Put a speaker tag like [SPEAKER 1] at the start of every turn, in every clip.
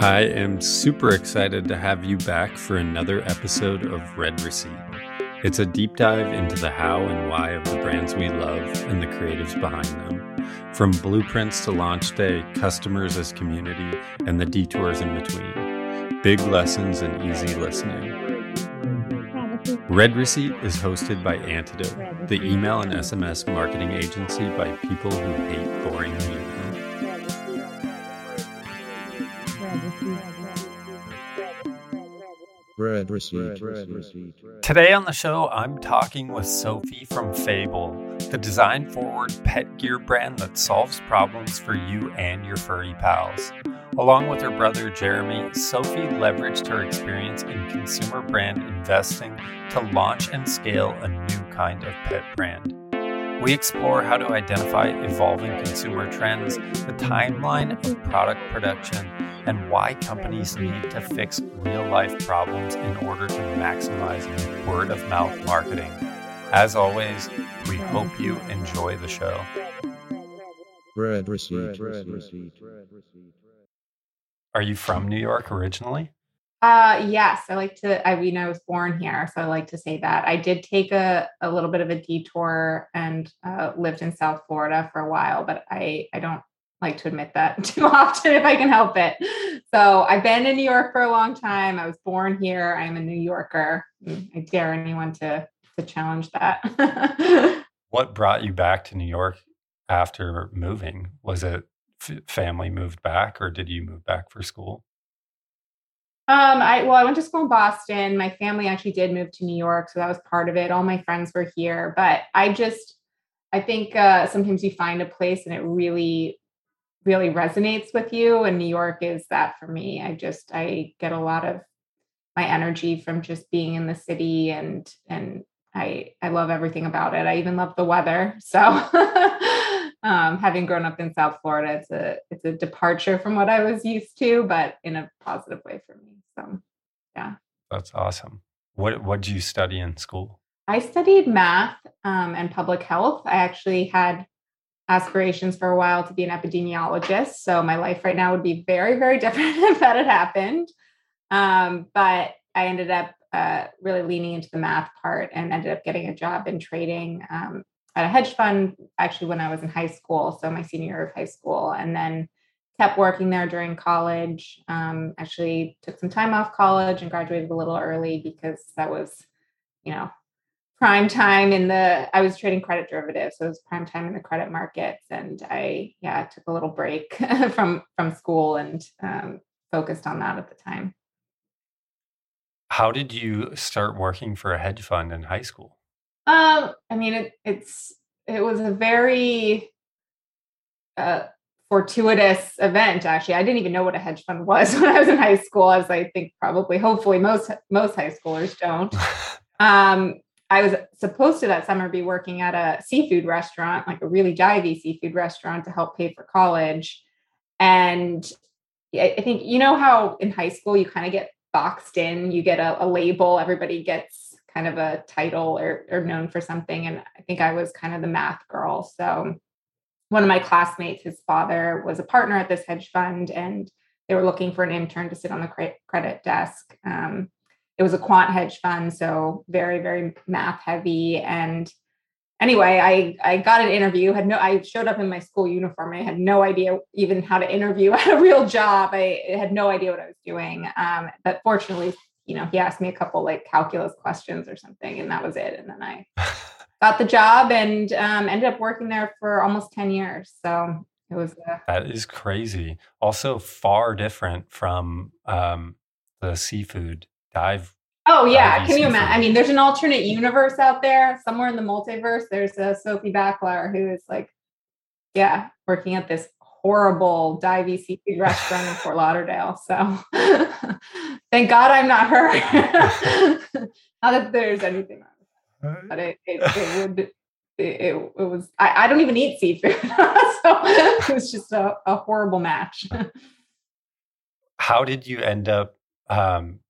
[SPEAKER 1] I am super excited to have you back for another episode of Read Receipt. It's a deep dive into the how and why of the brands we love and the creatives behind them. From blueprints to launch day, customers as community, and the detours in between. Big lessons and easy listening. Read Receipt is hosted by Antidote, the email and SMS marketing agency by people who hate boring email. Today on the show, I'm talking with Sophie from Fable, the design forward pet gear brand that solves problems for you and your furry pals. Along with her brother Jeremy, Sophie leveraged her experience in consumer brand investing to launch and scale a new kind of pet brand. We explore how to identify evolving consumer trends, the timeline of product production, and why companies need to fix real life problems in order to maximize word of mouth marketing. As always, we hope you enjoy the show.
[SPEAKER 2] Read receipt.
[SPEAKER 1] Are you from New York originally?
[SPEAKER 3] Uh, yes, I like to. I mean, I was born here, so I like to say that. I did take a, a little bit of a detour and uh, lived in South Florida for a while, but I I don't like to admit that too often if I can help it. So I've been in New York for a long time. I was born here. I'm a New Yorker. Mm, I dare anyone to to challenge that.
[SPEAKER 1] what brought you back to New York after moving? Was it f- family moved back, or did you move back for school?
[SPEAKER 3] Um, I well, I went to school in Boston. My family actually did move to New York, so that was part of it. All my friends were here, but I just, I think uh, sometimes you find a place and it really, really resonates with you. And New York is that for me. I just, I get a lot of my energy from just being in the city, and and I, I love everything about it. I even love the weather. So. um, having grown up in South Florida, it's a it's a departure from what I was used to, but in a positive way for me. So, yeah,
[SPEAKER 1] that's awesome. What what did you study in school?
[SPEAKER 3] I studied math um, and public health. I actually had aspirations for a while to be an epidemiologist. So my life right now would be very very different if that had happened. Um, but I ended up uh, really leaning into the math part and ended up getting a job in trading um, at a hedge fund actually when I was in high school, so my senior year of high school, and then kept working there during college. Um, actually, took some time off college and graduated a little early because that was, you know, prime time in the. I was trading credit derivatives, so it was prime time in the credit markets, and I yeah took a little break from from school and um, focused on that at the time.
[SPEAKER 1] How did you start working for a hedge fund in high school?
[SPEAKER 3] Um, I mean, it, it's it was a very uh, fortuitous event. Actually, I didn't even know what a hedge fund was when I was in high school, as I think probably, hopefully, most most high schoolers don't. um, I was supposed to that summer be working at a seafood restaurant, like a really divey seafood restaurant, to help pay for college. And I think you know how in high school you kind of get boxed in, you get a, a label, everybody gets kind of a title or, or known for something. And I think I was kind of the math girl. So one of my classmates, his father was a partner at this hedge fund, and they were looking for an intern to sit on the credit desk. Um, it was a quant hedge fund, so very, very math heavy. And anyway, I I got an interview. Had no, I showed up in my school uniform. I had no idea even how to interview at a real job. I had no idea what I was doing. Um, but fortunately, you know, he asked me a couple like calculus questions or something, and that was it. And then I got the job and um, ended up working there for almost 10 years. So it was. Uh,
[SPEAKER 1] that is crazy. Also, far different from um, the seafood dive.
[SPEAKER 3] Oh, yeah. Can you imagine? I mean, there's an alternate universe out there somewhere in the multiverse. There's a Sophie Bakalar who is like, yeah, working at this horrible divey seafood restaurant in Fort Lauderdale. So thank God I'm not her. not that there's anything wrong, but it, it, it would. It, it, it was I, I don't even eat seafood so it was just a, a horrible match
[SPEAKER 1] how did you end up um,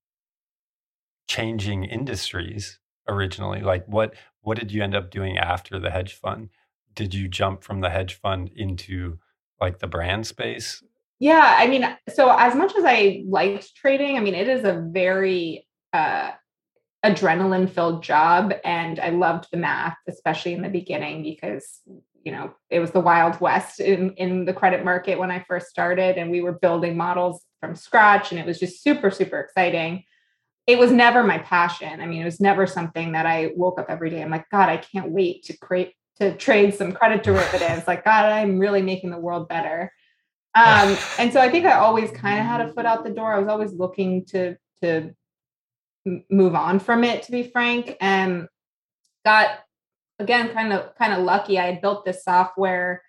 [SPEAKER 1] changing industries originally like what what did you end up doing after the hedge fund did you jump from the hedge fund into like the brand space
[SPEAKER 3] yeah, I mean, so as much as I liked trading, I mean, it is a very uh, adrenaline filled job. And I loved the math, especially in the beginning, because, you know, it was the Wild West in, in the credit market when I first started, and we were building models from scratch. And it was just super, super exciting. It was never my passion. I mean, it was never something that I woke up every day. I'm like, God, I can't wait to create to trade some credit derivatives. like, God, I'm really making the world better. Um, and so I think I always kind of had a foot out the door. I was always looking to to move on from it, to be frank, and got again kind of kind of lucky. I had built this software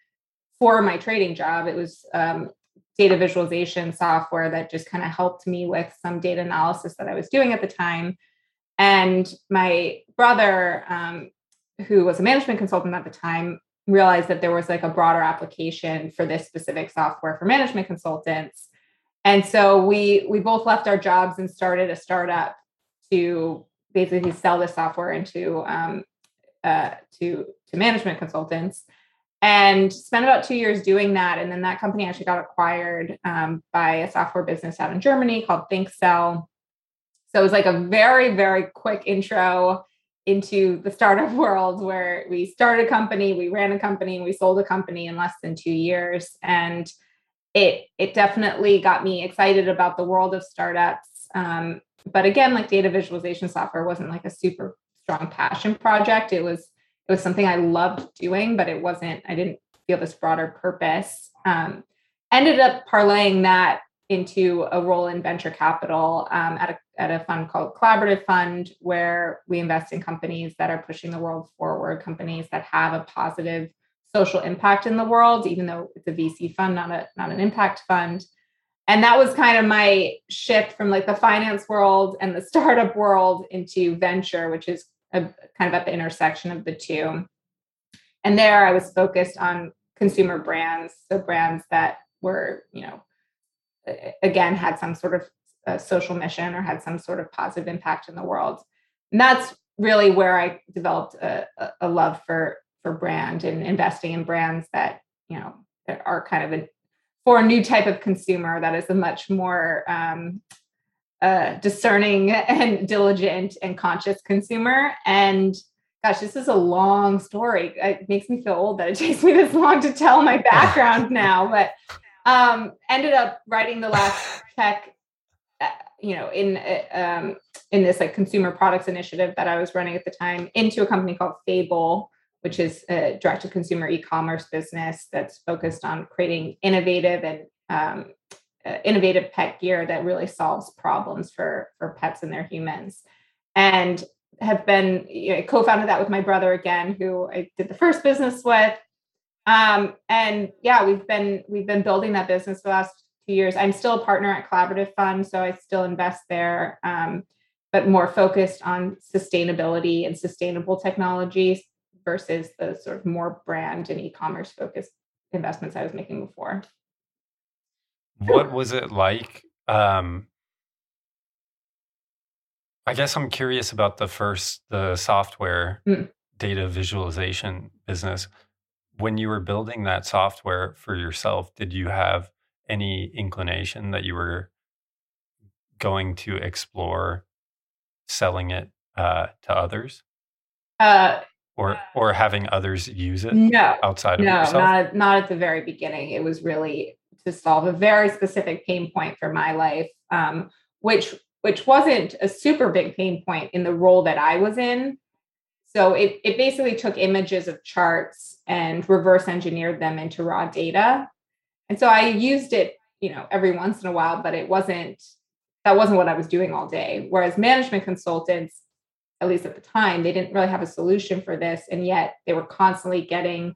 [SPEAKER 3] for my trading job. It was um, data visualization software that just kind of helped me with some data analysis that I was doing at the time. And my brother, um, who was a management consultant at the time, realized that there was like a broader application for this specific software for management consultants. And so we we both left our jobs and started a startup to basically sell this software into um, uh, to to management consultants and spent about two years doing that. And then that company actually got acquired um, by a software business out in Germany called think-cell. So it was like a very, very quick intro into the startup world where we started a company, we ran a company, and we sold a company in less than two years. And it it definitely got me excited about the world of startups. Um, but again, like data visualization software wasn't like a super strong passion project. It was it was something I loved doing, but it wasn't. I didn't feel this broader purpose. Um, ended up parlaying that into a role in venture capital um, at, a, at a fund called Collaborative Fund, where we invest in companies that are pushing the world forward, companies that have a positive social impact in the world, even though it's a VC fund, not a not an impact fund. And that was kind of my shift from like the finance world and the startup world into venture, which is a, kind of at the intersection of the two. And there I was focused on consumer brands, so brands that were, you know, again had some sort of uh, social mission or had some sort of positive impact in the world. And that's really where i developed a, a love for for brand and investing in brands that you know that are kind of a for a new type of consumer that is a much more um, uh, discerning and diligent and conscious consumer. And gosh this is a long story. It makes me feel old that it takes me this long to tell my background now but um, ended up writing the last check, you know, in uh, um, in this like consumer products initiative that I was running at the time into a company called Fable, which is a direct to consumer e-commerce business that's focused on creating innovative and um, uh, innovative pet gear that really solves problems for for pets and their humans. And have been you know, co-founded that with my brother again who i did the first business with. Um, and yeah, we've been we've been building that business for the last years. I'm still a partner at Collaborative Fund, so I still invest there, um, but more focused on sustainability and sustainable technologies versus the sort of more brand and e-commerce focused investments I was making before.
[SPEAKER 1] What was it like? Um, I guess I'm curious about the first the software mm. data visualization business when you were building that software for yourself, did you have any inclination that you were going to explore selling it uh, to others? Uh, or or having others use it
[SPEAKER 3] no,
[SPEAKER 1] outside of
[SPEAKER 3] no,
[SPEAKER 1] yourself?
[SPEAKER 3] not not at the very beginning. It was really to solve a very specific pain point for my life, um, which which wasn't a super big pain point in the role that I was in. So it, it basically took images of charts and reverse engineered them into raw data. And so I used it, you know, every once in a while, but it wasn't that wasn't what I was doing all day. Whereas management consultants, at least at the time, they didn't really have a solution for this. And yet they were constantly getting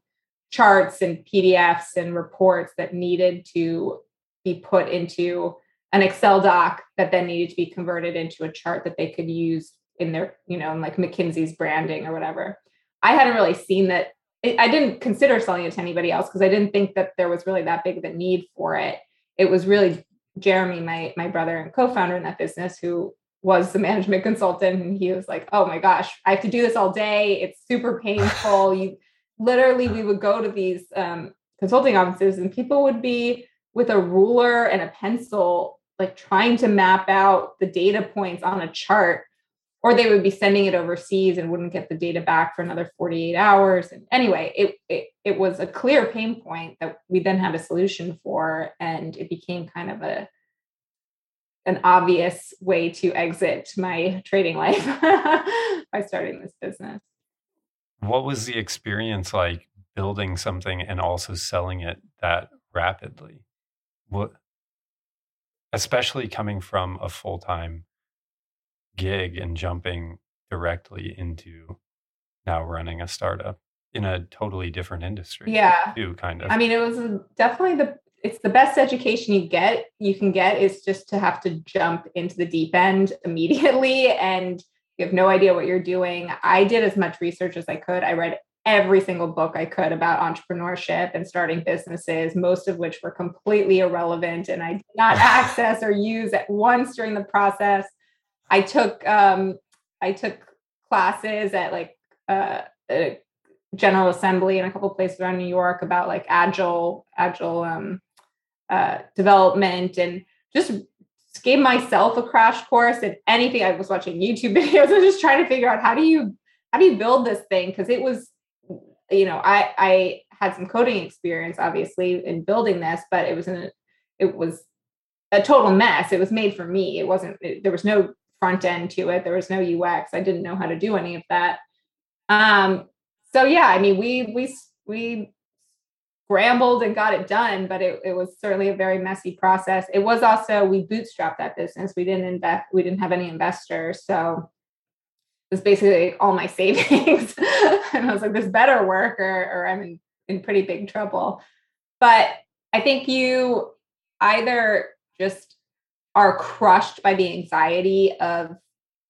[SPEAKER 3] charts and PDFs and reports that needed to be put into an Excel doc that then needed to be converted into a chart that they could use in their, you know, in like McKinsey's branding or whatever. I hadn't really seen that. I didn't consider selling it to anybody else because I didn't think that there was really that big of a need for it. It was really Jeremy, my my brother and co-founder in that business, who was the management consultant, and he was like, "Oh my gosh, I have to do this all day. It's super painful. You literally, we would go to these um, consulting offices, and people would be with a ruler and a pencil, like trying to map out the data points on a chart, or they would be sending it overseas and wouldn't get the data back for another 48 hours. And anyway, it, it, it was a clear pain point that we then had a solution for, and it became kind of a an obvious way to exit my trading life by starting this business.
[SPEAKER 1] What was the experience like building something and also selling it that rapidly? What, especially coming from a full time gig and jumping directly into now running a startup in a totally different industry.
[SPEAKER 3] Yeah.
[SPEAKER 1] Too, kind of.
[SPEAKER 3] I mean, it was definitely the it's the best education you get you can get is just to have to jump into the deep end immediately and you have no idea what you're doing i did as much research as i could i read every single book i could about entrepreneurship and starting businesses most of which were completely irrelevant and i did not access or use at once during the process i took um, i took classes at like uh, general assembly in a couple places around new york about like agile agile um, uh, development and just gave myself a crash course in anything. I was watching YouTube videos and just trying to figure out how do you how do you build this thing because it was you know I I had some coding experience obviously in building this, but it was an it was a total mess. It was made for me. It wasn't it, there was no front end to it. There was no UX. I didn't know how to do any of that. Um so yeah, I mean we we we scrambled and got it done, but it, it was certainly a very messy process. It was also we bootstrapped that business. We didn't invest, we didn't have any investors. So it was basically all my savings. and I was like, this better work or, or I'm in, in pretty big trouble. But I think you either just are crushed by the anxiety of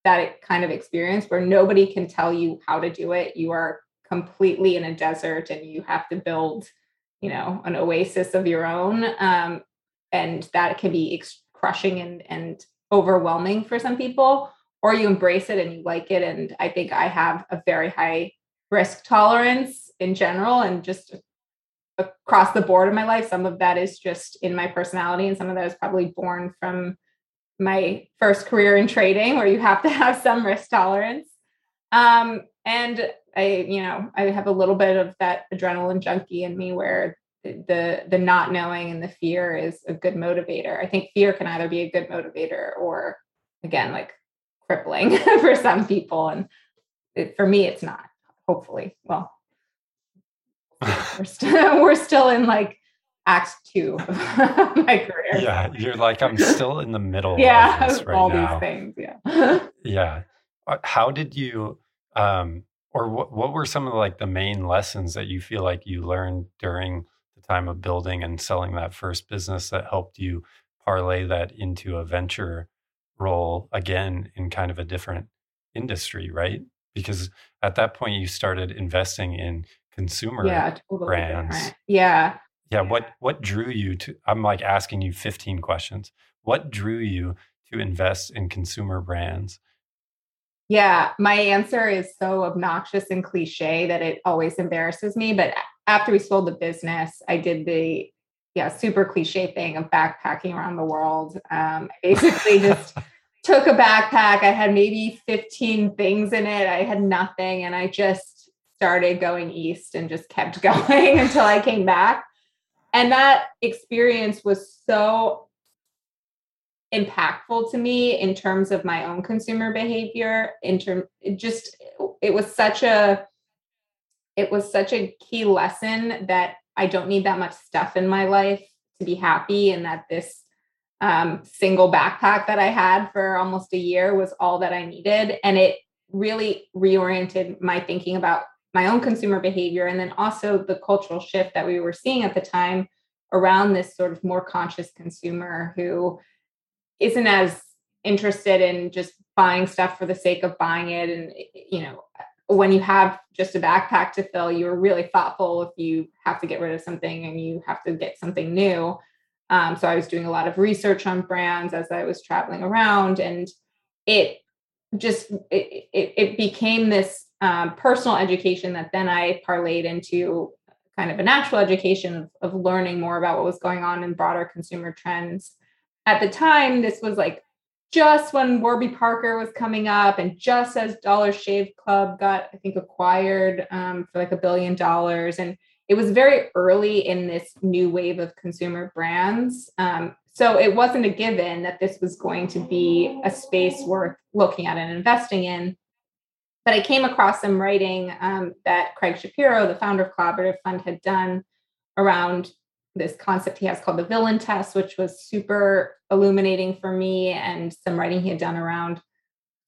[SPEAKER 3] that kind of experience where nobody can tell you how to do it. You are completely in a desert and you have to build you know an oasis of your own um, and that can be ex- crushing and and overwhelming for some people or you embrace it and you like it and i think i have a very high risk tolerance in general and just across the board in my life some of that is just in my personality and some of that is probably born from my first career in trading where you have to have some risk tolerance um, and I, you know, I have a little bit of that adrenaline junkie in me where the the not knowing and the fear is a good motivator. I think fear can either be a good motivator or again like crippling for some people and it, for me it's not. Hopefully. Well, we're still we're still in like act 2 of my career.
[SPEAKER 1] Yeah, you're like I'm still in the middle
[SPEAKER 3] yeah,
[SPEAKER 1] of this right
[SPEAKER 3] all
[SPEAKER 1] now.
[SPEAKER 3] these things, yeah.
[SPEAKER 1] yeah. Uh, how did you um or what, what were some of like the main lessons that you feel like you learned during the time of building and selling that first business that helped you parlay that into a venture role again in kind of a different industry right because at that point you started investing in consumer
[SPEAKER 3] yeah, totally
[SPEAKER 1] brands
[SPEAKER 3] different. yeah
[SPEAKER 1] yeah what what drew you to i'm like asking you 15 questions what drew you to invest in consumer brands
[SPEAKER 3] yeah, my answer is so obnoxious and cliche that it always embarrasses me. But after we sold the business, I did the yeah super cliche thing of backpacking around the world. Um, basically, just took a backpack. I had maybe 15 things in it. I had nothing, and I just started going east and just kept going until I came back. And that experience was so impactful to me in terms of my own consumer behavior in term it just it was such a it was such a key lesson that i don't need that much stuff in my life to be happy and that this um, single backpack that i had for almost a year was all that i needed and it really reoriented my thinking about my own consumer behavior and then also the cultural shift that we were seeing at the time around this sort of more conscious consumer who isn't as interested in just buying stuff for the sake of buying it. And you know when you have just a backpack to fill you're really thoughtful if you have to get rid of something and you have to get something new. Um, so i was doing a lot of research on brands as i was traveling around and it just it, it, it became this um, personal education that then i parlayed into kind of a natural education of, of learning more about what was going on in broader consumer trends. At the time, this was like just when Warby Parker was coming up, and just as Dollar Shave Club got, I think, acquired um, for like a billion dollars. And it was very early in this new wave of consumer brands. Um, so it wasn't a given that this was going to be a space worth looking at and investing in. But I came across some writing um, that Craig Shapiro, the founder of Collaborative Fund, had done around this concept he has called the villain test, which was super illuminating for me, and some writing he had done around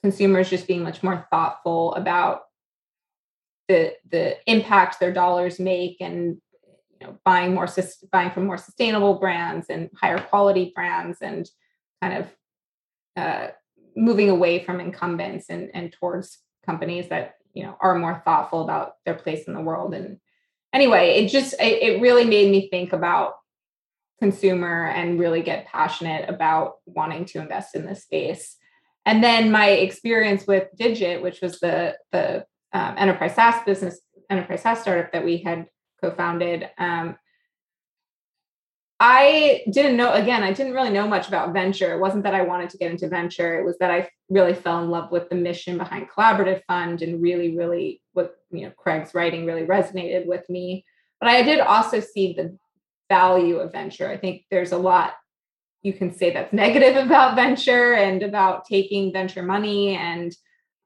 [SPEAKER 3] consumers just being much more thoughtful about the the impact their dollars make and you know buying more buying from more sustainable brands and higher quality brands and kind of uh, moving away from incumbents and, and towards companies that you know are more thoughtful about their place in the world and anyway it just it, it really made me think about consumer and really get passionate about wanting to invest in this space and then my experience with digit which was the the um, enterprise SaaS business, enterprise SaaS startup that we had co-founded. Um, I didn't know, again, I didn't really know much about venture. It wasn't that I wanted to get into venture. It was that I really fell in love with the mission behind Collaborative Fund and really, really what, you know, Craig's writing really resonated with me. But I did also see the value of venture. I think there's a lot you can say that's negative about venture and about taking venture money. And,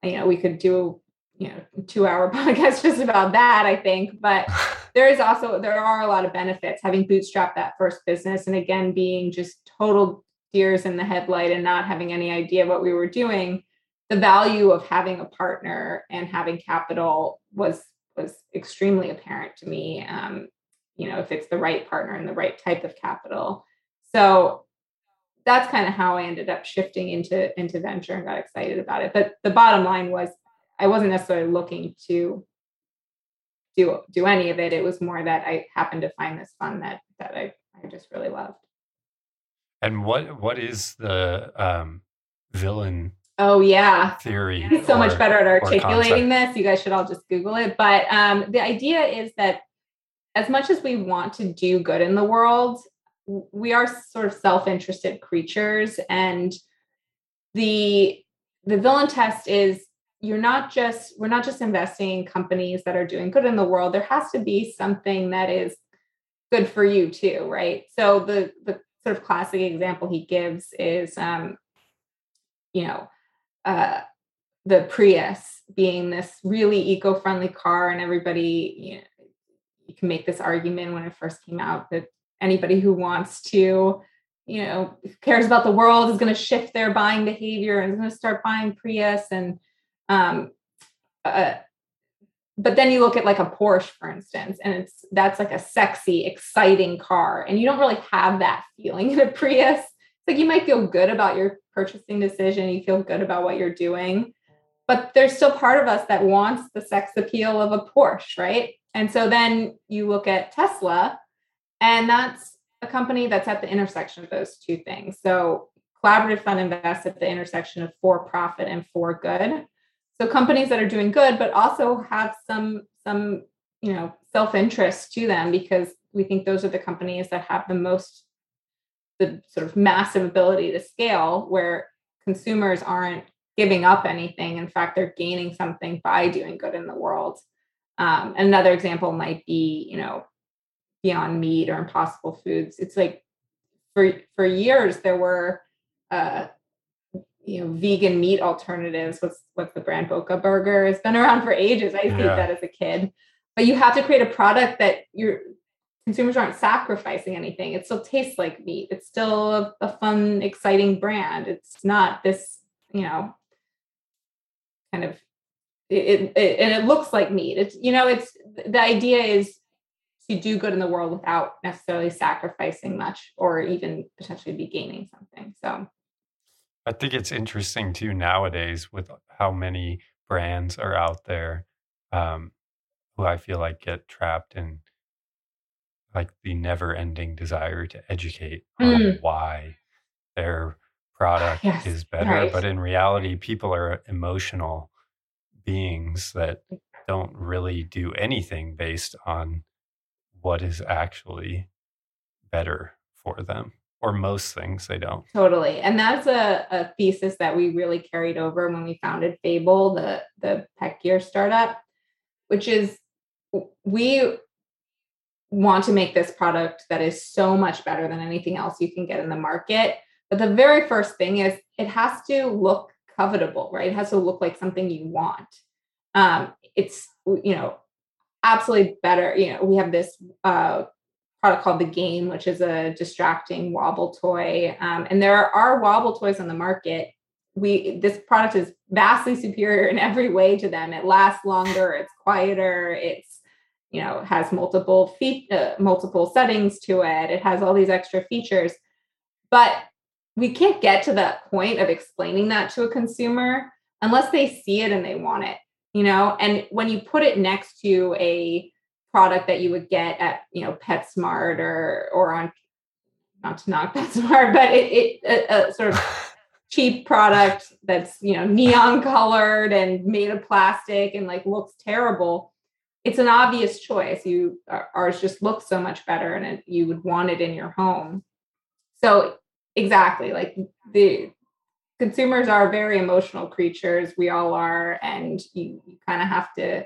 [SPEAKER 3] you know, we could do a you know two hour podcast just about that i think but there is also there are a lot of benefits having bootstrapped that first business and again being just total deers in the headlight and not having any idea what we were doing. The value of having a partner and having capital was was extremely apparent to me um, you know if it's the right partner and the right type of capital. So that's kind of how i ended up shifting into into venture and got excited about it. But the bottom line was I wasn't necessarily looking to do do any of it. It was more that I happened to find this fun that that I, I just really loved.
[SPEAKER 1] And what what is the um, villain?
[SPEAKER 3] Oh yeah,
[SPEAKER 1] theory.
[SPEAKER 3] He's so or, much better at articulating this. You guys should all just Google it. But um, the idea is that as much as we want to do good in the world, we are sort of self-interested creatures, and the the villain test is you're not just we're not just investing in companies that are doing good in the world. There has to be something that is good for you too right? So the the sort of classic example he gives is um you know uh the prius being this really eco-friendly car and everybody you know you can make this argument when it first came out that anybody who wants to you know cares about the world is going to shift their buying behavior and is going to start buying prius and um, uh, but then you look at like a Porsche, for instance, and it's that's like a sexy, exciting car, and you don't really have that feeling in a Prius. It's like you might feel good about your purchasing decision, you feel good about what you're doing, but there's still part of us that wants the sex appeal of a Porsche, right? And so then you look at Tesla, and that's a company that's at the intersection of those two things. So collaborative fund invests at the intersection of for profit and for good so companies that are doing good but also have some some you know self-interest to them because we think those are the companies that have the most the sort of massive ability to scale where consumers aren't giving up anything. In fact they're gaining something by doing good in the world. Um, another example might be you know beyond meat or impossible foods. It's like for for years there were uh, you know vegan meat alternatives what's what's the brand boca burger. It's been around for ages. I yeah. ate that as a kid. But you have to create a product that your consumers aren't sacrificing anything. It still tastes like meat. It's still a, a fun exciting brand. It's not this you know kind of it, it, and it looks like meat. It's you know it's the idea is to do good in the world without necessarily sacrificing much or even potentially be gaining something. So
[SPEAKER 1] I think it's interesting too nowadays with how many brands are out there um, who I feel like get trapped in like the never ending desire to educate mm. on why their product yes, is better. Right. But in reality, people are emotional beings that don't really do anything based on what is actually better for them or most things they don't.
[SPEAKER 3] Totally. And that's a, a thesis that we really carried over when we founded fable the the pet gear startup which is we want to make this product that is so much better than anything else you can get in the market. But the very first thing is it has to look covetable right? It has to look like something you want. Um, it's you know absolutely better. You know we have this uh, product called the game which is a distracting wobble toy. Um, and there are wobble toys on the market. We this product is vastly superior in every way to them. It lasts longer it's quieter it's you know has multiple feet uh, multiple settings to it. It has all these extra features. But we can't get to that point of explaining that to a consumer unless they see it and they want it you know? And when you put it next to a product that you would get at you know PetSmart or or on not to knock PetSmart, but it, it a, a sort of cheap product that's you know neon colored and made of plastic and like looks terrible. It's an obvious choice. You uh, ours just looks so much better, and it, you would want it in your home. So exactly, like the consumers are very emotional creatures. We all are, and you, you kind of have to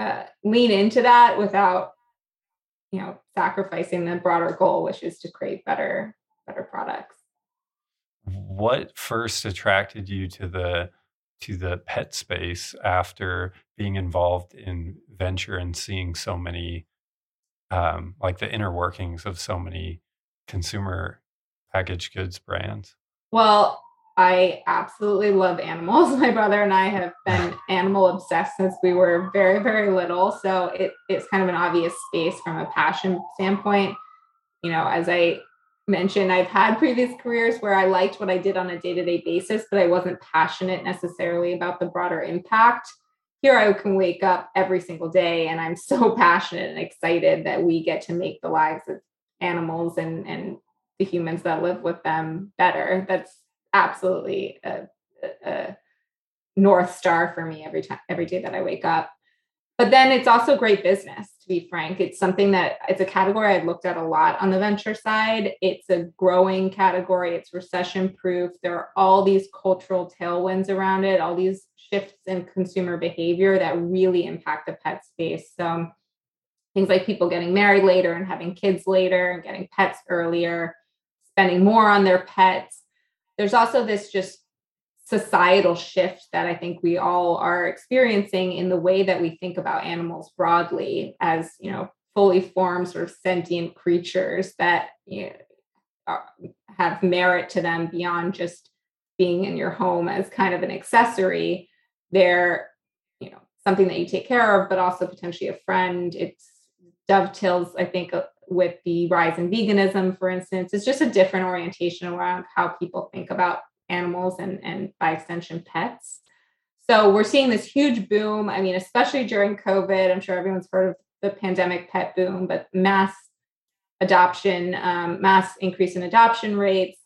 [SPEAKER 3] uh, lean into that without, you know, sacrificing the broader goal, which is to create better better products.
[SPEAKER 1] What first attracted you to the to the pet space after being involved in venture and seeing so many um, like the inner workings of so many consumer packaged goods brands?
[SPEAKER 3] Well, I absolutely love animals. My brother and I have been animal obsessed since we were very, very little. So it, it's kind of an obvious space from a passion standpoint. You know, as I mentioned, I've had previous careers where I liked what I did on a day to day basis, but I wasn't passionate necessarily about the broader impact. Here I can wake up every single day and I'm so passionate and excited that we get to make the lives of animals and, and the humans that live with them better. That's absolutely a, a north star for me every time every day that I wake up. But then it's also great business, to be frank. It's something that it's a category I've looked at a lot on the venture side. It's a growing category, it's recession proof. There are all these cultural tailwinds around it, all these shifts in consumer behavior that really impact the pet space. So things like people getting married later and having kids later and getting pets earlier, spending more on their pets, there's also this just societal shift that I think we all are experiencing in the way that we think about animals broadly as, you know, fully formed sort of sentient creatures that you know, are, have merit to them beyond just being in your home as kind of an accessory. They're, you know, something that you take care of, but also potentially a friend. It's dovetails, I think, with the rise in veganism, for instance. It's just a different orientation around how people think about animals and, and by extension, pets. So we're seeing this huge boom. I mean, especially during COVID, I'm sure everyone's heard of the pandemic pet boom, but mass adoption, um, mass increase in adoption rates,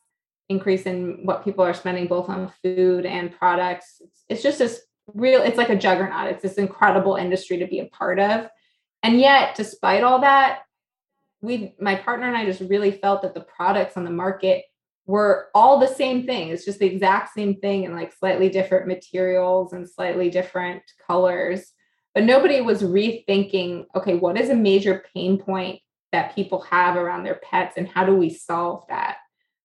[SPEAKER 3] increase in what people are spending both on food and products. It's, it's just this real, it's like a juggernaut. It's this incredible industry to be a part of. And yet, despite all that, we my partner and I just really felt that the products on the market were all the same thing. It's just the exact same thing in like slightly different materials and slightly different colors. But nobody was rethinking, okay, what is a major pain point that people have around their pets and how do we solve that?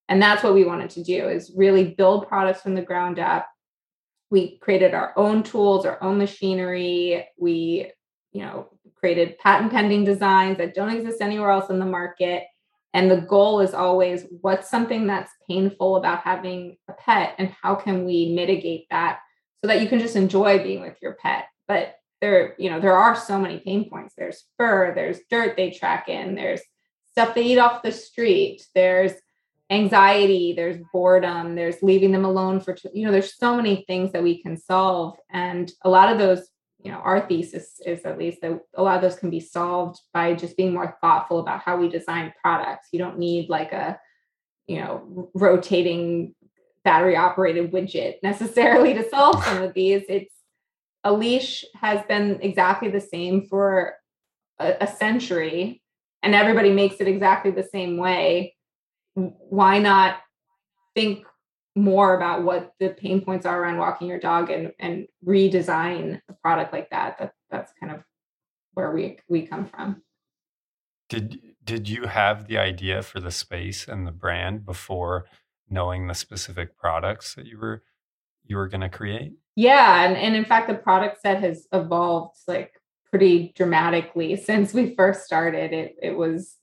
[SPEAKER 3] And that's what we wanted to do is really build products from the ground up. We created our own tools, our own machinery. We, you know, created patent pending designs that don't exist anywhere else in the market. And the goal is always what's something that's painful about having a pet and how can we mitigate that so that you can just enjoy being with your pet. But there, you know, there are so many pain points. There's fur, there's dirt they track in, there's stuff they eat off the street, there's anxiety, there's boredom, there's leaving them alone for, you know, there's so many things that we can solve. And a lot of those you know our thesis is at least that a lot of those can be solved by just being more thoughtful about how we design products. You don't need like a you know rotating battery operated widget necessarily to solve some of these. It's a leash has been exactly the same for a, a century and everybody makes it exactly the same way. Why not think more about what the pain points are around walking your dog and and redesign a product like that that that's kind of where we we come from.
[SPEAKER 1] Did did you have the idea for the space and the brand before knowing the specific products that you were you were going to create?
[SPEAKER 3] Yeah and, and in fact the product set has evolved like pretty dramatically since we first started. It it was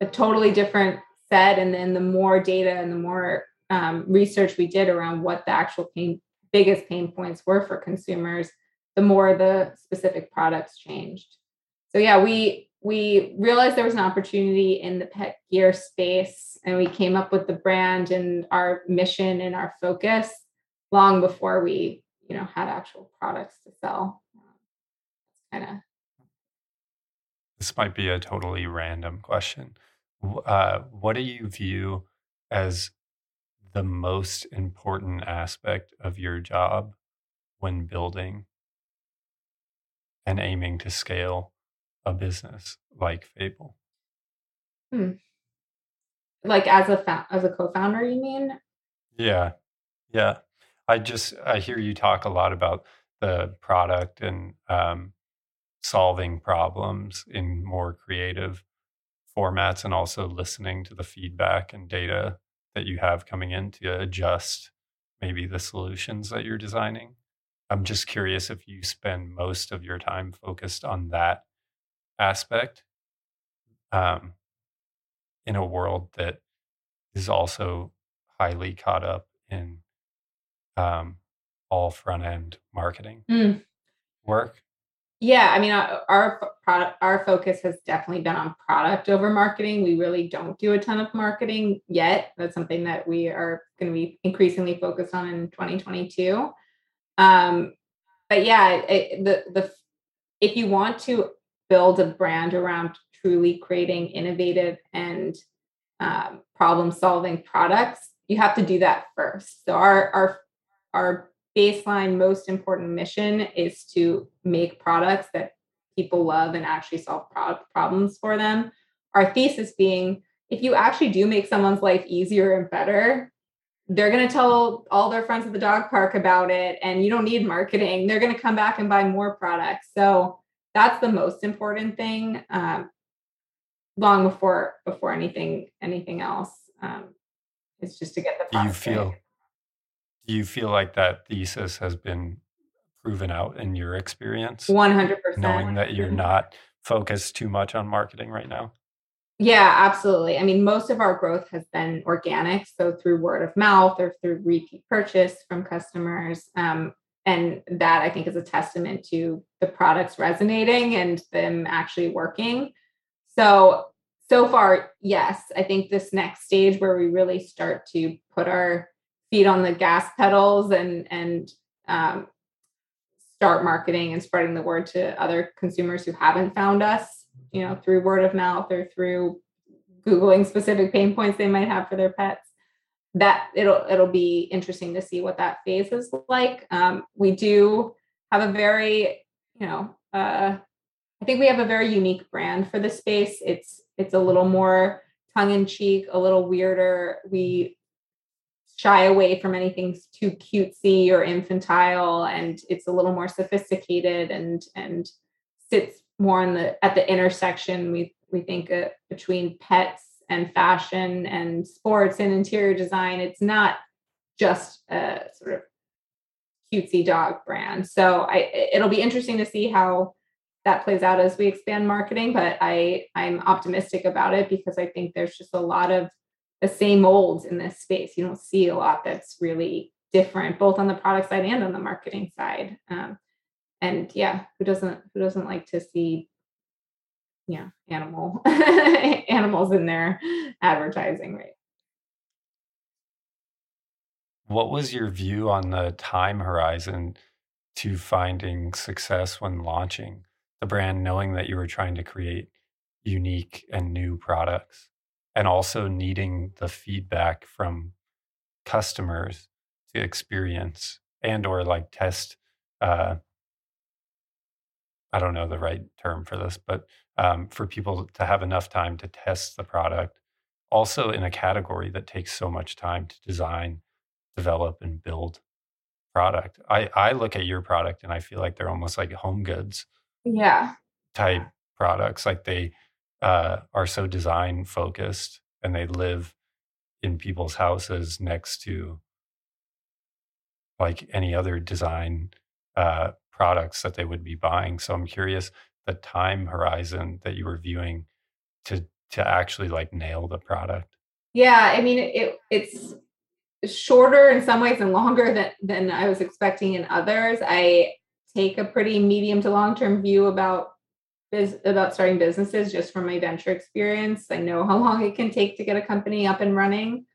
[SPEAKER 3] a totally different set and then the more data and the more um, research we did around what the actual pain biggest pain points were for consumers the more the specific products changed. So yeah we we realized there was an opportunity in the pet gear space and we came up with the brand and our mission and our focus long before we you know had actual products to sell. Kind of
[SPEAKER 1] this might be a totally random question. Uh, what do you view as the most important aspect of your job when building and aiming to scale a business like Fable?
[SPEAKER 3] Hmm. Like as a fa- as a co-founder, you mean?
[SPEAKER 1] Yeah, yeah. I just I hear you talk a lot about the product and um, solving problems in more creative formats, and also listening to the feedback and data that you have coming in to adjust maybe the solutions that you're designing. I'm just curious if you spend most of your time focused on that aspect um, in a world that is also highly caught up in um, all front end marketing mm. work.
[SPEAKER 3] Yeah, I mean, our product, our focus has definitely been on product over marketing. We really don't do a ton of marketing yet. That's something that we are going to be increasingly focused on in 2022. Um, but yeah, it, the the if you want to build a brand around truly creating innovative and um, problem solving products, you have to do that first. So our our our baseline most important mission is to make products that people love and actually solve pro- problems for them. Our thesis being if you actually do make someone's life easier and better, they're going to tell all their friends at the dog park about it and you don't need marketing. They're going to come back and buy more products. So that's the most important thing um, long before before anything anything else um, it's just to get the
[SPEAKER 1] you feel right. Do you feel like that thesis has been proven out in your experience
[SPEAKER 3] 100%
[SPEAKER 1] knowing that you're not focused too much on marketing right now?
[SPEAKER 3] Yeah absolutely. I mean most of our growth has been organic so through word of mouth or through repeat purchase from customers um, and that i think is a testament to the products resonating and them actually working. So so far yes i think this next stage where we really start to put our feet on the gas pedals and and um, start marketing and spreading the word to other consumers who haven't found us you know through word of mouth or through googling specific pain points they might have for their pets that it'll it'll be interesting to see what that phase is like. Um, we do have a very, you know, uh, I think we have a very unique brand for the space. It's it's a little more tongue in cheek, a little weirder. We shy away from anything too cutesy or infantile, and it's a little more sophisticated and and sits more on the at the intersection. We we think uh, between pets and fashion and sports and interior design. It's not just a sort of cutesy dog brand. So I it'll be interesting to see how that plays out as we expand marketing, but I I'm optimistic about it because I think there's just a lot of the same molds in this space. You don't see a lot that's really different, both on the product side and on the marketing side. Um, and yeah, who doesn't who doesn't like to see yeah animal animals in their advertising right
[SPEAKER 1] what was your view on the time horizon to finding success when launching the brand knowing that you were trying to create unique and new products and also needing the feedback from customers to experience and or like test uh, I don't know the right term for this, but um, for people to have enough time to test the product. Also, in a category that takes so much time to design, develop, and build product. I, I look at your product and I feel like they're almost like home goods
[SPEAKER 3] Yeah.
[SPEAKER 1] type products. Like they uh, are so design focused and they live in people's houses next to like any other design uh, products that they would be buying. So I'm curious the time horizon that you were viewing to to actually like nail the product.
[SPEAKER 3] Yeah, I mean it it's shorter in some ways and longer than than I was expecting in others. I take a pretty medium to long term view about biz, about starting businesses just from my venture experience. I know how long it can take to get a company up and running.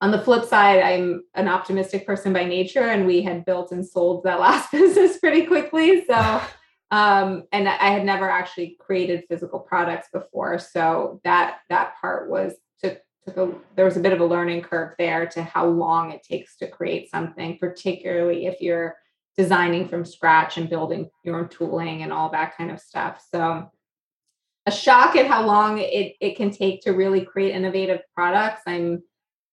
[SPEAKER 3] On the flip side, I'm an optimistic person by nature, and we had built and sold that last business pretty quickly. So, um, and I had never actually created physical products before, so that that part was took took a there was a bit of a learning curve there to how long it takes to create something, particularly if you're designing from scratch and building your own tooling and all that kind of stuff. So a shock at how long it, it can take to really create innovative products. I'm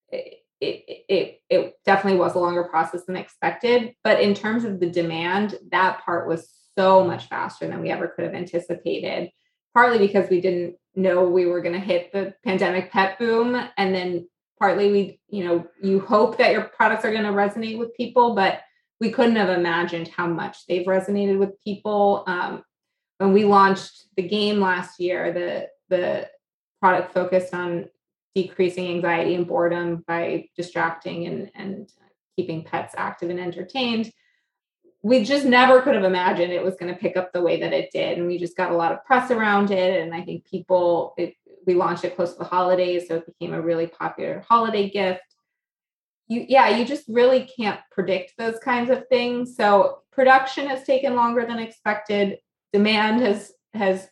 [SPEAKER 3] it, it, it, it definitely was a longer process than expected. But in terms of the demand, that part was so much faster than we ever could have anticipated, partly because we didn't know we were going to hit the pandemic pet boom. And then partly we, you know, you hope that your products are going to resonate with people, but we couldn't have imagined how much they've resonated with people. Um, when we launched the game last year, the the product focused on decreasing anxiety and boredom by distracting and and keeping pets active and entertained. We just never could have imagined it was going to pick up the way that it did, and we just got a lot of press around it. And I think people, it, we launched it close to the holidays, so it became a really popular holiday gift you yeah you just really can't predict those kinds of things. So production has taken longer than expected. Demand has has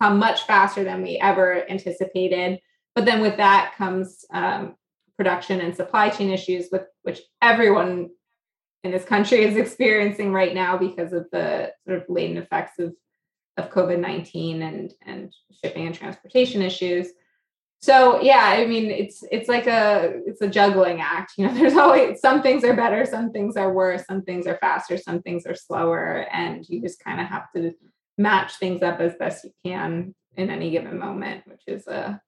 [SPEAKER 3] come much faster than we ever anticipated. But then with that comes um, production and supply chain issues with which everyone in this country is experiencing right now because of the sort of latent effects of of covid-19 and and shipping and transportation issues so yeah i mean it's it's like a it's a juggling act you know there's always some things are better some things are worse some things are faster some things are slower and you just kind of have to match things up as best you can in any given moment which is a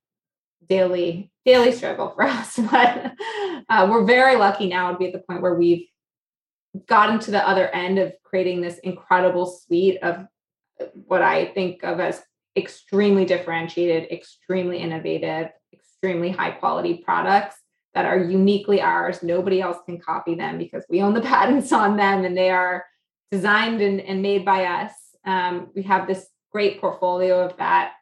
[SPEAKER 3] daily daily struggle for us but uh, we're very lucky now to be at the point where we've gotten to the other end of creating this incredible suite of what i think of as extremely differentiated, extremely innovative, extremely high quality products that are uniquely ours. Nobody else can copy them because we own the patents on them and they are designed and, and made by us. Um, we have this great portfolio of that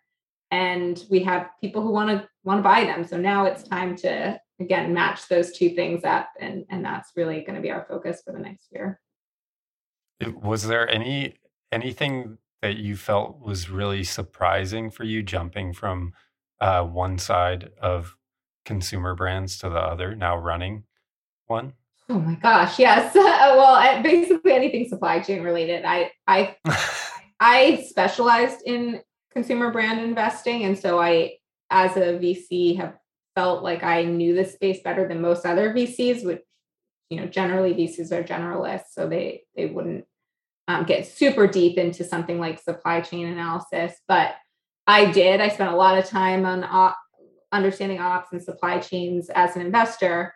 [SPEAKER 3] and we have people who want to want to buy them. So now it's time to again match those two things up and and that's really going to be our focus for the next year.
[SPEAKER 1] Was there any anything that you felt was really surprising for you jumping from uh, one side of consumer brands to the other, now running one?
[SPEAKER 3] Oh my gosh, yes. well, basically anything supply chain related. I I I specialized in consumer brand investing, and so I, as a VC, have felt like I knew this space better than most other VCs, which you know generally VCs are generalists, so they they wouldn't um, get super deep into something like supply chain analysis, but I did. I spent a lot of time on op- understanding ops and supply chains as an investor,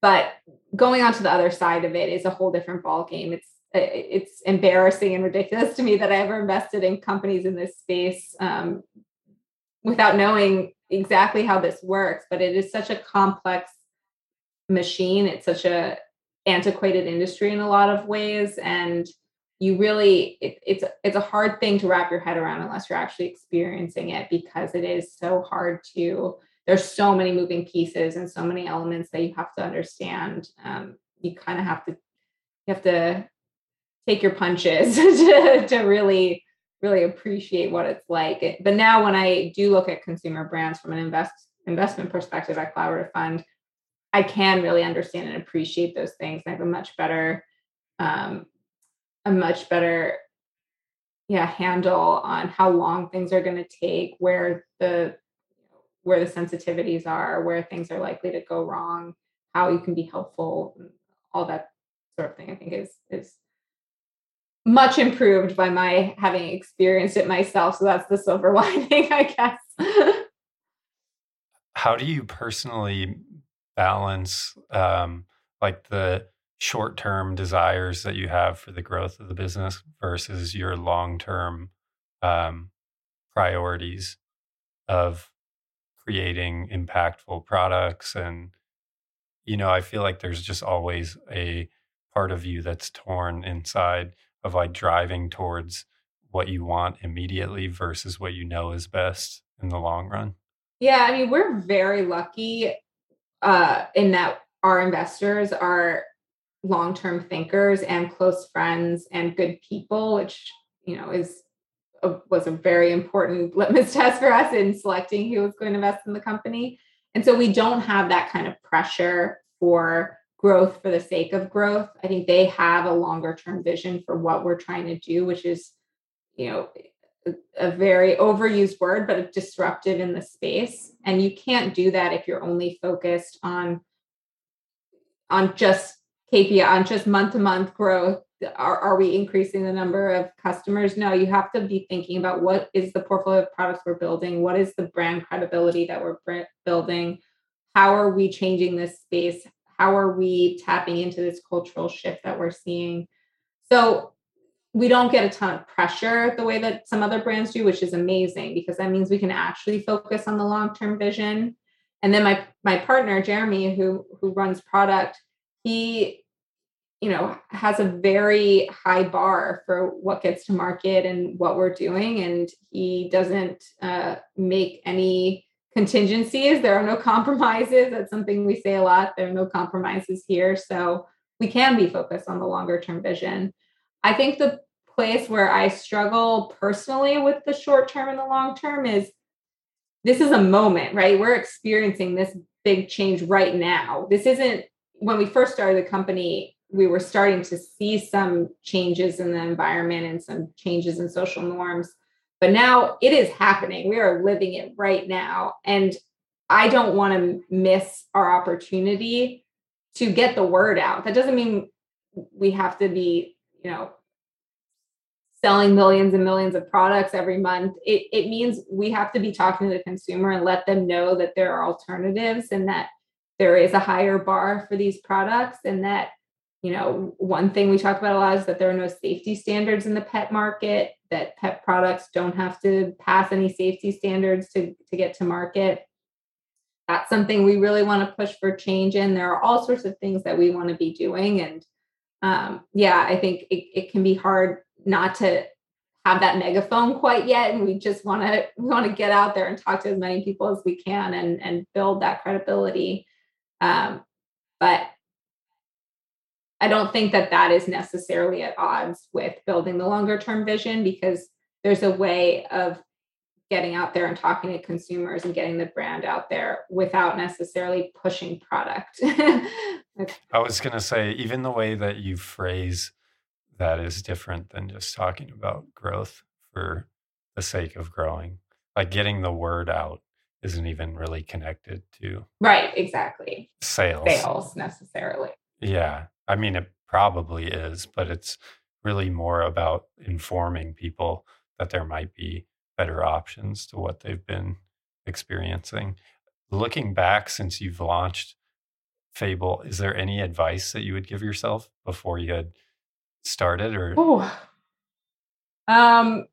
[SPEAKER 3] but going on to the other side of it is a whole different ball game. It's it's embarrassing and ridiculous to me that I ever invested in companies in this space um, without knowing exactly how this works. But it is such a complex machine. It's such a antiquated industry in a lot of ways, and you really it, it's it's a hard thing to wrap your head around unless you're actually experiencing it because it is so hard to there's so many moving pieces and so many elements that you have to understand. Um, you kind of have to you have to take your punches to, to really really appreciate what it's like. But now when i do look at consumer brands from an invest investment perspective at collaborative fund i can really understand and appreciate those things. I have a much better um, a much better yeah handle on how long things are going to take where the where the sensitivities are where things are likely to go wrong how you can be helpful all that sort of thing i think is is much improved by my having experienced it myself so that's the silver lining i guess.
[SPEAKER 1] How do you personally balance um, like the short term desires that you have for the growth of the business versus your long term um, priorities of creating impactful products? And you know i feel like there's just always a part of you that's torn inside of like driving towards what you want immediately versus what you know is best in the long run.
[SPEAKER 3] Yeah i mean we're very lucky uh, in that our investors are long-term thinkers and close friends and good people which you know is a, was a very important litmus test for us in selecting who was going to invest in the company. And so we don't have that kind of pressure for growth for the sake of growth. I think they have a longer term vision for what we're trying to do which is you know a very overused word but disruptive in the space. And you can't do that if you're only focused on on just KPI on just month to month growth? Are, are we increasing the number of customers? No, you have to be thinking about what is the portfolio of products we're building? What is the brand credibility that we're building? How are we changing this space? How are we tapping into this cultural shift that we're seeing? So we don't get a ton of pressure the way that some other brands do, which is amazing because that means we can actually focus on the long-term vision. And then my my partner Jeremy, who who runs product, he you know has a very high bar for what gets to market and what we're doing and he doesn't uh, make any contingencies. There are no compromises. That's something we say a lot. There are no compromises here. So we can be focused on the longer term vision. I think the place where i struggle personally with the short term and the long term is this is a moment right? We're experiencing this big change right now. This isn't when we first started the company, we were starting to see some changes in the environment and some changes in social norms. But now it is happening. We are living it right now. And I don't want to miss our opportunity to get the word out. That doesn't mean we have to be, you know, selling millions and millions of products every month. It, it means we have to be talking to the consumer and let them know that there are alternatives and that there is a higher bar for these products and that you know one thing we talk about a lot is that there are no safety standards in the pet market that pet products don't have to pass any safety standards to, to get to market. That's something we really want to push for change in. There are all sorts of things that we want to be doing and um, yeah i think it, it can be hard not to have that megaphone quite yet and we just want to we want to get out there and talk to as many people as we can and and build that credibility um, but I don't think that that is necessarily at odds with building the longer term vision because there's a way of getting out there and talking to consumers and getting the brand out there without necessarily pushing product.
[SPEAKER 1] I was going to say, even the way that you phrase that is different than just talking about growth for the sake of growing, like getting the word out isn't even really connected to
[SPEAKER 3] right exactly.
[SPEAKER 1] sales.
[SPEAKER 3] Sales necessarily.
[SPEAKER 1] Yeah i mean it probably is but it's really more about informing people that there might be better options to what they've been experiencing. Looking back since you've launched fable is there any advice that you would give yourself before you had started or
[SPEAKER 3] Ooh. um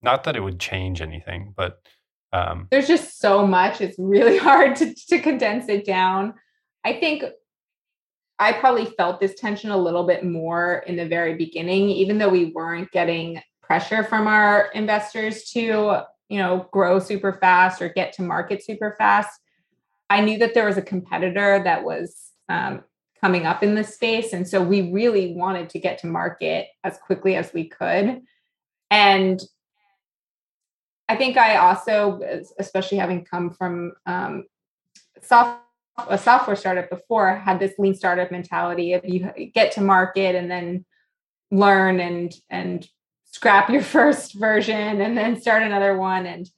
[SPEAKER 1] not that it would change anything but
[SPEAKER 3] um, There's just so much. It's really hard to, to condense it down. I think I probably felt this tension a little bit more in the very beginning, even though we weren't getting pressure from our investors to, you know, grow super fast or get to market super fast. I knew that there was a competitor that was um, coming up in this space. And so we really wanted to get to market as quickly as we could. And I think I also, especially having come from um, soft, a software startup before, had this lean startup mentality of you get to market and then learn and and scrap your first version and then start another one. And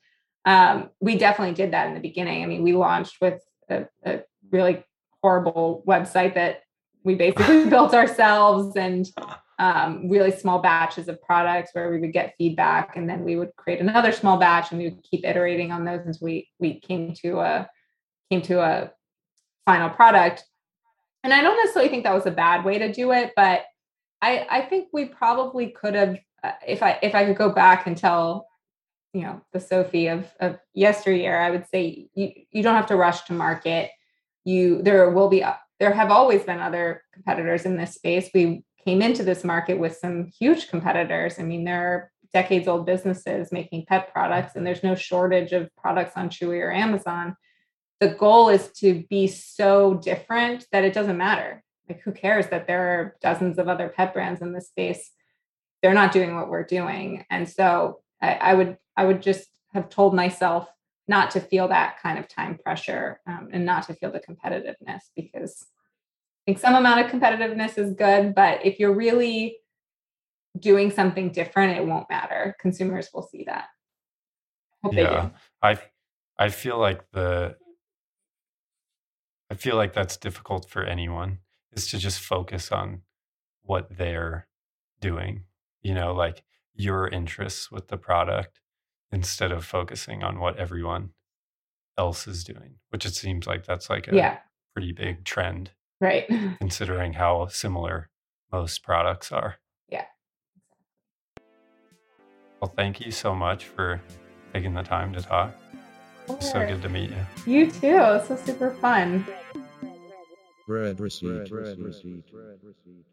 [SPEAKER 3] um, we definitely did that in the beginning. I mean, we launched with a, a really horrible website that we basically built ourselves and um, really small batches of products where we would get feedback and then we would create another small batch and we would keep iterating on those until we we came to a came to a final product. And i don't necessarily think that was a bad way to do it but i i think we probably could have uh, if i if i could go back and tell you know the sophie of of yesteryear i would say you you don't have to rush to market. You there will be there have always been other competitors in this space. We came into this market with some huge competitors. I mean, there are decades old businesses making pet products, and there's no shortage of products on Chewy or Amazon. The goal is to be so different that it doesn't matter. Like, who cares that there are dozens of other pet brands in this space? They're not doing what we're doing. And so I, I would I would just have told myself not to feel that kind of time pressure um, and not to feel the competitiveness because think some amount of competitiveness is good, but if you're really doing something different, it won't matter. Consumers will see that.
[SPEAKER 1] Hope yeah, I I feel like the I feel like that's difficult for anyone is to just focus on what they're doing. You know, like your interests with the product instead of focusing on what everyone else is doing, which it seems like that's like a
[SPEAKER 3] yeah.
[SPEAKER 1] pretty big trend
[SPEAKER 3] Right.
[SPEAKER 1] Considering how similar most products are.
[SPEAKER 3] Yeah.
[SPEAKER 1] Well, thank you so much for taking the time to talk. It's so good to meet you.
[SPEAKER 3] You too. So super fun.
[SPEAKER 2] Read receipt. Read receipt. Read receipt.